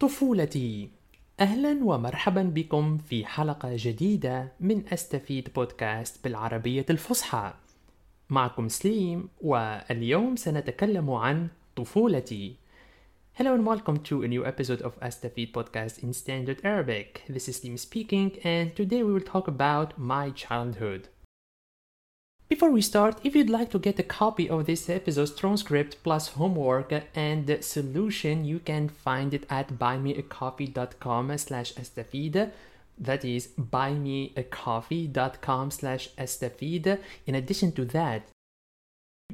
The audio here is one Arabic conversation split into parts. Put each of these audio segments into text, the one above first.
طفولتي أهلا ومرحبا بكم في حلقة جديدة من أستفيد بودكاست بالعربية الفصحى معكم سليم واليوم سنتكلم عن طفولتي Hello and welcome to a new episode of Astafid podcast in Standard Arabic. This is Slim speaking, and today we will talk about my childhood. Before we start, if you'd like to get a copy of this episode's transcript plus homework and the solution, you can find it at buymeacoffee.com slash estafid. That is buymeacoffee.com slash estafid. In addition to that,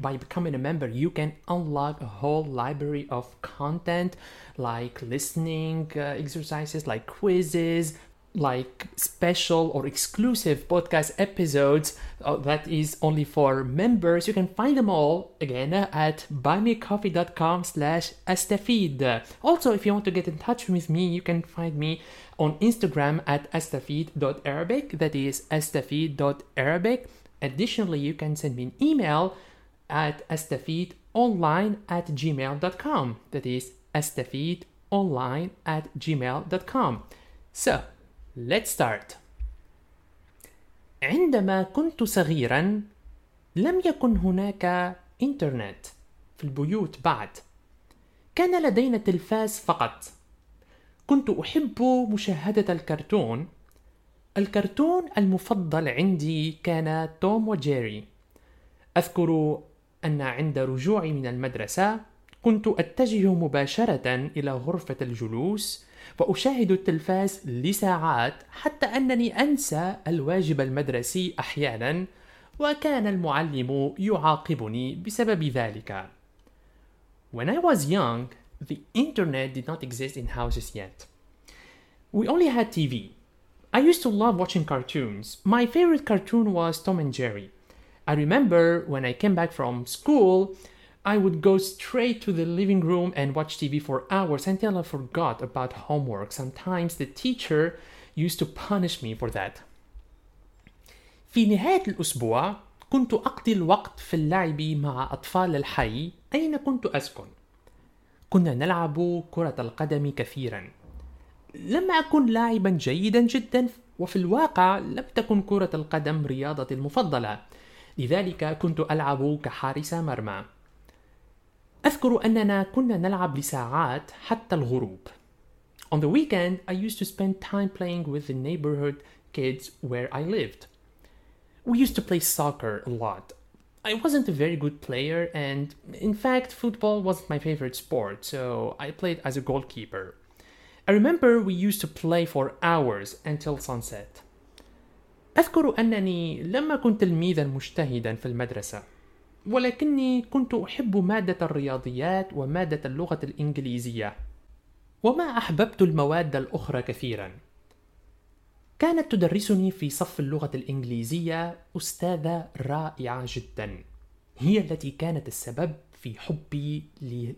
by becoming a member, you can unlock a whole library of content like listening uh, exercises, like quizzes, like special or exclusive podcast episodes uh, that is only for members. You can find them all again at buymeacoffee.com slash astafid also if you want to get in touch with me you can find me on instagram at astafid.arabic that is astafid.arabic additionally you can send me an email at astafidonline at gmail.com that is astafidonline at gmail.com so Let's start. عندما كنت صغيرا لم يكن هناك إنترنت في البيوت بعد. كان لدينا تلفاز فقط. كنت أحب مشاهدة الكرتون. الكرتون المفضل عندي كان توم وجيري. أذكر أن عند رجوعي من المدرسة كنت أتجه مباشرة إلى غرفة الجلوس وأشاهد التلفاز لساعات حتى أنني أنسى الواجب المدرسي أحيانا وكان المعلم يعاقبني بسبب ذلك. When I was young, the internet did not exist in houses yet. We only had TV. I used to love watching cartoons. My favorite cartoon was Tom and Jerry. I remember when I came back from school, I would go straight to the living room and watch TV for hours until I forgot about homework. Sometimes the teacher used to punish me for that. في نهاية الأسبوع كنت أقضي الوقت في اللعب مع أطفال الحي أين كنت أسكن. كنا نلعب كرة القدم كثيرا. لم أكن لاعبا جيدا جدا وفي الواقع لم تكن كرة القدم رياضتي المفضلة. لذلك كنت ألعب كحارس مرمى. أذكر أننا كنا نلعب لساعات حتى الغروب. On the weekend, I used to spend time playing with the neighborhood kids where I lived. We used to play soccer a lot. I wasn't a very good player, and in fact, football wasn't my favorite sport, so I played as a goalkeeper. I remember we used to play for hours until sunset. أذكر أنني لم أكن تلميذا مجتهدا في المدرسة. ولكني كنت أحب مادة الرياضيات ومادة اللغة الإنجليزية. وما أحببت المواد الأخرى كثيرا. كانت تدرسني في صف اللغة الإنجليزية أستاذة رائعة جدا. هي التي كانت السبب في حبي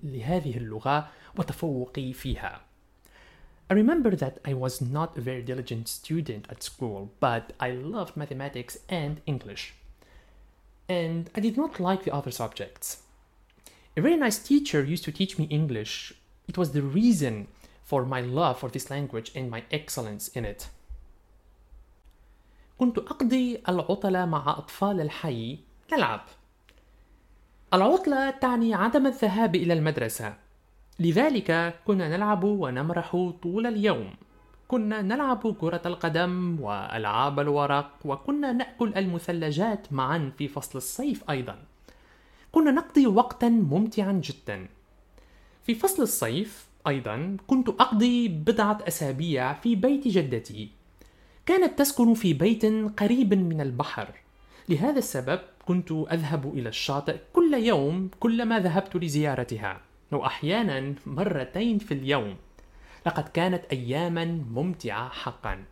لهذه اللغة وتفوقي فيها. I remember that I was not a very diligent student at school, but I loved mathematics and English. And I did not like the other subjects. A very nice teacher used to teach me English. It was the reason for my love for this language and my excellence in it. كنت أقضي العطلة مع أطفال الحي نلعب. العطلة تعني عدم الذهاب إلى المدرسة. لذلك كنا نلعب ونمرح طول اليوم. كنا نلعب كرة القدم وألعاب الورق وكنا نأكل المثلجات معا في فصل الصيف أيضا. كنا نقضي وقتا ممتعا جدا. في فصل الصيف أيضا كنت أقضي بضعة أسابيع في بيت جدتي. كانت تسكن في بيت قريب من البحر. لهذا السبب كنت أذهب إلى الشاطئ كل يوم كلما ذهبت لزيارتها وأحيانا مرتين في اليوم. لقد كانت أياما ممتعة حقا.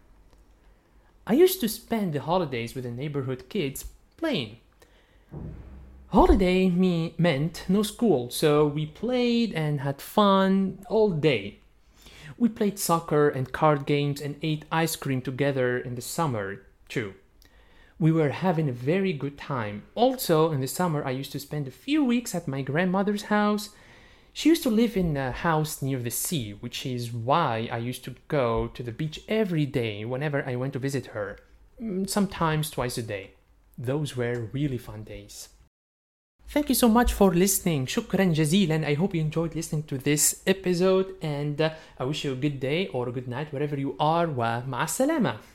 I used to spend the holidays with the neighborhood kids playing. Holiday me meant no school, so we played and had fun all day. We played soccer and card games and ate ice cream together in the summer, too. We were having a very good time. Also, in the summer, I used to spend a few weeks at my grandmother's house she used to live in a house near the sea, which is why I used to go to the beach every day whenever I went to visit her, mm, sometimes twice a day. Those were really fun days. Thank you so much for listening. Shukran jazilan. I hope you enjoyed listening to this episode and uh, I wish you a good day or a good night wherever you are. Wa ma'a salama.